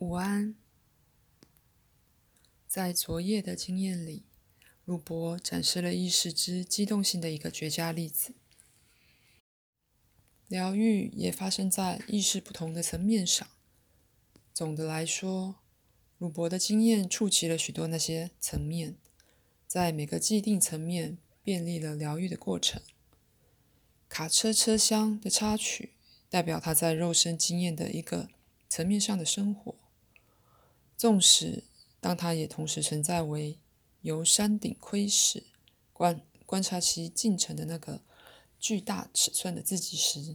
午安。在昨夜的经验里，鲁伯展示了意识之机动性的一个绝佳例子。疗愈也发生在意识不同的层面上。总的来说，鲁伯的经验触及了许多那些层面，在每个既定层面便利了疗愈的过程。卡车车厢的插曲代表他在肉身经验的一个层面上的生活。纵使当它也同时存在为由山顶窥视、观观察其进程的那个巨大尺寸的自己时，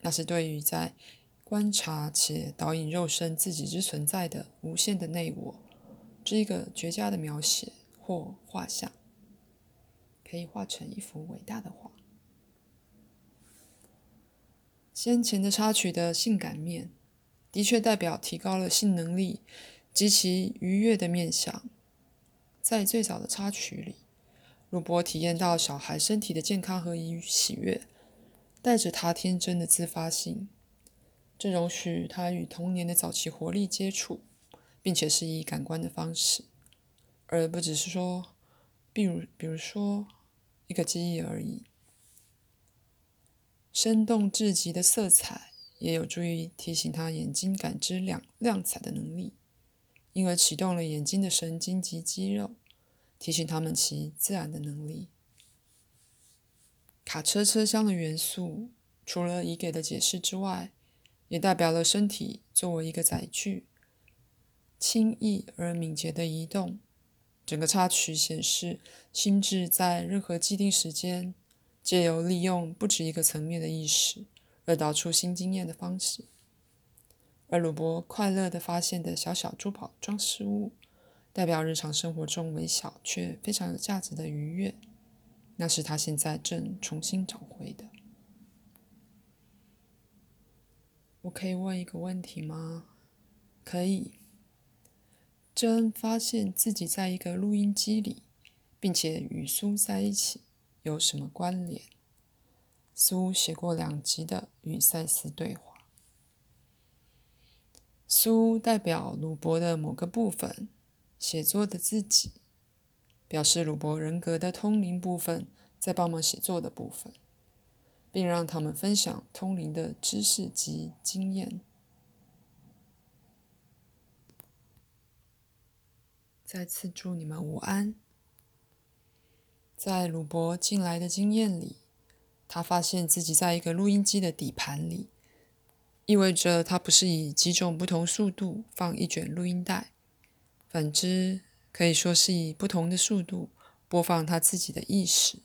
那是对于在观察且导引肉身自己之存在的无限的内我，这一个绝佳的描写或画像，可以画成一幅伟大的画。先前的插曲的性感面，的确代表提高了性能力。极其愉悦的面相，在最早的插曲里，鲁伯体验到小孩身体的健康和喜悦，带着他天真的自发性，这容许他与童年的早期活力接触，并且是以感官的方式，而不只是说，比如比如说一个记忆而已。生动至极的色彩也有助于提醒他眼睛感知亮亮彩的能力。因而启动了眼睛的神经及肌肉，提醒他们其自然的能力。卡车车厢的元素，除了已给的解释之外，也代表了身体作为一个载具，轻易而敏捷的移动。整个插曲显示，心智在任何既定时间，借由利用不止一个层面的意识，而导出新经验的方式。而鲁伯快乐地发现的小小珠宝装饰物，代表日常生活中微小却非常有价值的愉悦，那是他现在正重新找回的。我可以问一个问题吗？可以。珍发现自己在一个录音机里，并且与苏在一起，有什么关联？苏写过两集的与赛斯对话。苏代表鲁伯的某个部分，写作的自己，表示鲁伯人格的通灵部分在帮忙写作的部分，并让他们分享通灵的知识及经验。再次祝你们午安。在鲁伯近来的经验里，他发现自己在一个录音机的底盘里。意味着他不是以几种不同速度放一卷录音带，反之可以说是以不同的速度播放他自己的意识。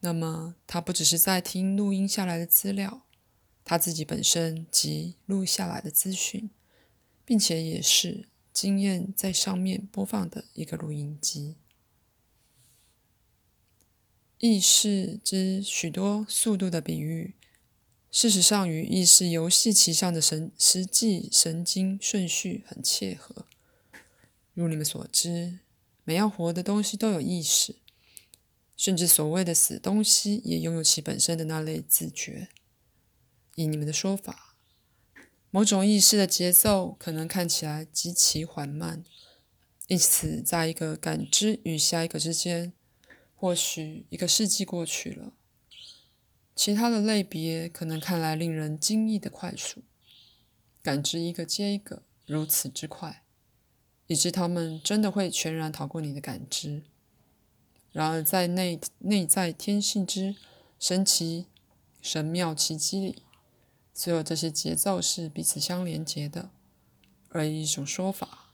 那么，他不只是在听录音下来的资料，他自己本身及录下来的资讯，并且也是经验在上面播放的一个录音机。意识之许多速度的比喻。事实上，与意识游戏棋上的神实际神经顺序很切合。如你们所知，每样活的东西都有意识，甚至所谓的死东西也拥有其本身的那类自觉。以你们的说法，某种意识的节奏可能看起来极其缓慢，因此，在一个感知与下一个之间，或许一个世纪过去了。其他的类别可能看来令人惊异的快速，感知一个接一个如此之快，以致他们真的会全然逃过你的感知。然而，在内内在天性之神奇神妙奇迹里，所有这些节奏是彼此相连接的。而一种说法，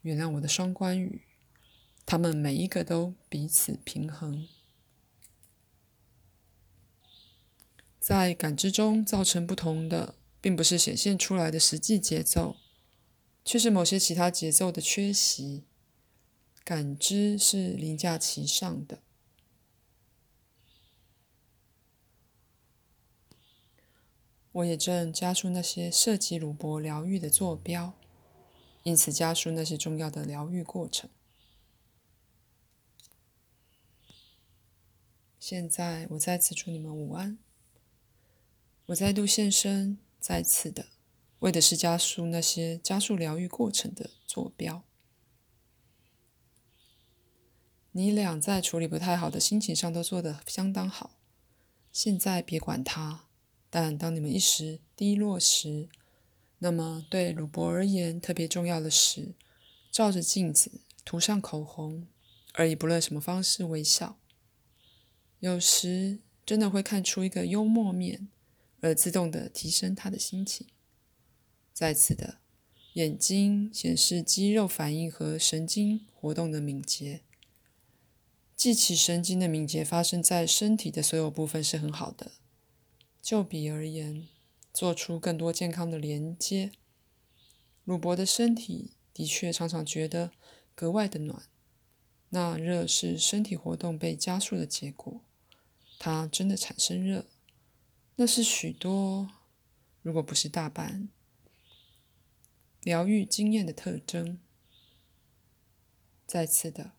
原谅我的双关语，他们每一个都彼此平衡。在感知中造成不同的，并不是显现出来的实际节奏，却是某些其他节奏的缺席。感知是凌驾其上的。我也正加速那些涉及鲁伯疗愈的坐标，因此加速那些重要的疗愈过程。现在，我再次祝你们午安。我再度现身，再次的为的是加速那些加速疗愈过程的坐标。你俩在处理不太好的心情上都做得相当好，现在别管它。但当你们一时低落时，那么对鲁伯而言特别重要的是，照着镜子涂上口红，而以不论什么方式微笑。有时真的会看出一个幽默面，而自动的提升他的心情。再次的，眼睛显示肌肉反应和神经活动的敏捷。记起神经的敏捷发生在身体的所有部分是很好的。就比而言，做出更多健康的连接。鲁伯的身体的确常常觉得格外的暖，那热是身体活动被加速的结果。它真的产生热，那是许多，如果不是大半，疗愈经验的特征。再次的。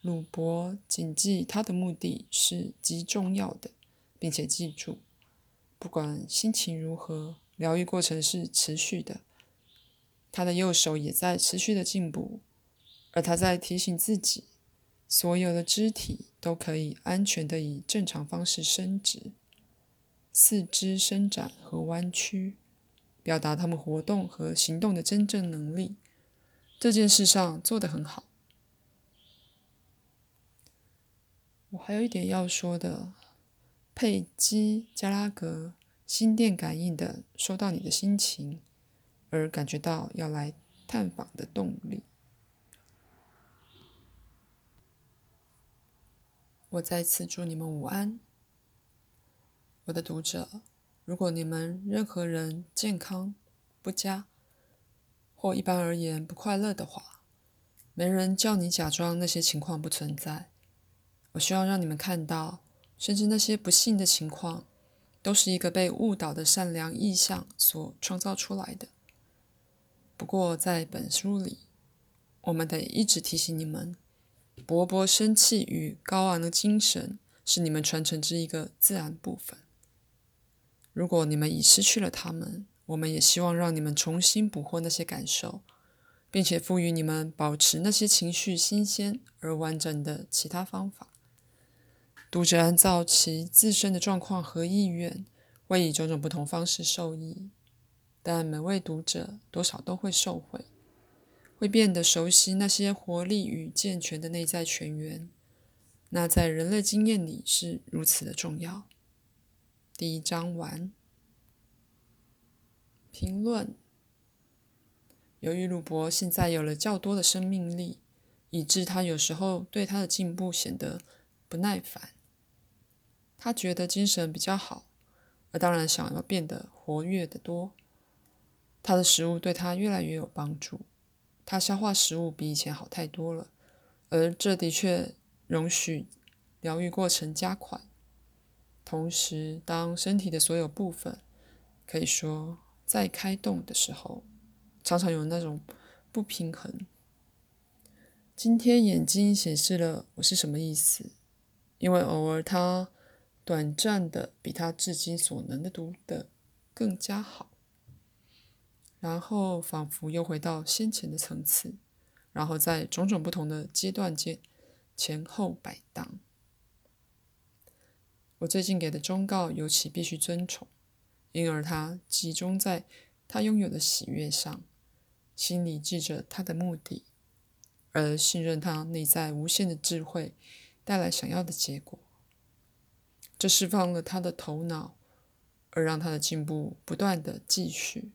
鲁伯谨记，他的目的是极重要的，并且记住，不管心情如何，疗愈过程是持续的。他的右手也在持续的进步，而他在提醒自己，所有的肢体都可以安全的以正常方式伸直，四肢伸展和弯曲，表达他们活动和行动的真正能力。这件事上做得很好。我还有一点要说的，佩姬加拉格心电感应的收到你的心情，而感觉到要来探访的动力。我再次祝你们午安，我的读者。如果你们任何人健康不佳，或一般而言不快乐的话，没人叫你假装那些情况不存在。我希望让你们看到，甚至那些不幸的情况，都是一个被误导的善良意象所创造出来的。不过，在本书里，我们得一直提醒你们：勃勃生气与高昂的精神是你们传承之一个自然部分。如果你们已失去了他们，我们也希望让你们重新捕获那些感受，并且赋予你们保持那些情绪新鲜而完整的其他方法。读者按照其自身的状况和意愿，会以种种不同方式受益，但每位读者多少都会受惠，会变得熟悉那些活力与健全的内在泉源。那在人类经验里是如此的重要。第一章完。评论：由于鲁伯现在有了较多的生命力，以致他有时候对他的进步显得不耐烦。他觉得精神比较好，而当然想要变得活跃得多。他的食物对他越来越有帮助，他消化食物比以前好太多了，而这的确容许疗愈过程加快。同时，当身体的所有部分可以说在开动的时候，常常有那种不平衡。今天眼睛显示了我是什么意思，因为偶尔他。短暂的，比他至今所能的读得更加好，然后仿佛又回到先前的层次，然后在种种不同的阶段间前后摆荡。我最近给的忠告尤其必须遵从，因而他集中在他拥有的喜悦上，心里记着他的目的，而信任他内在无限的智慧带来想要的结果。这释放了他的头脑，而让他的进步不断的继续。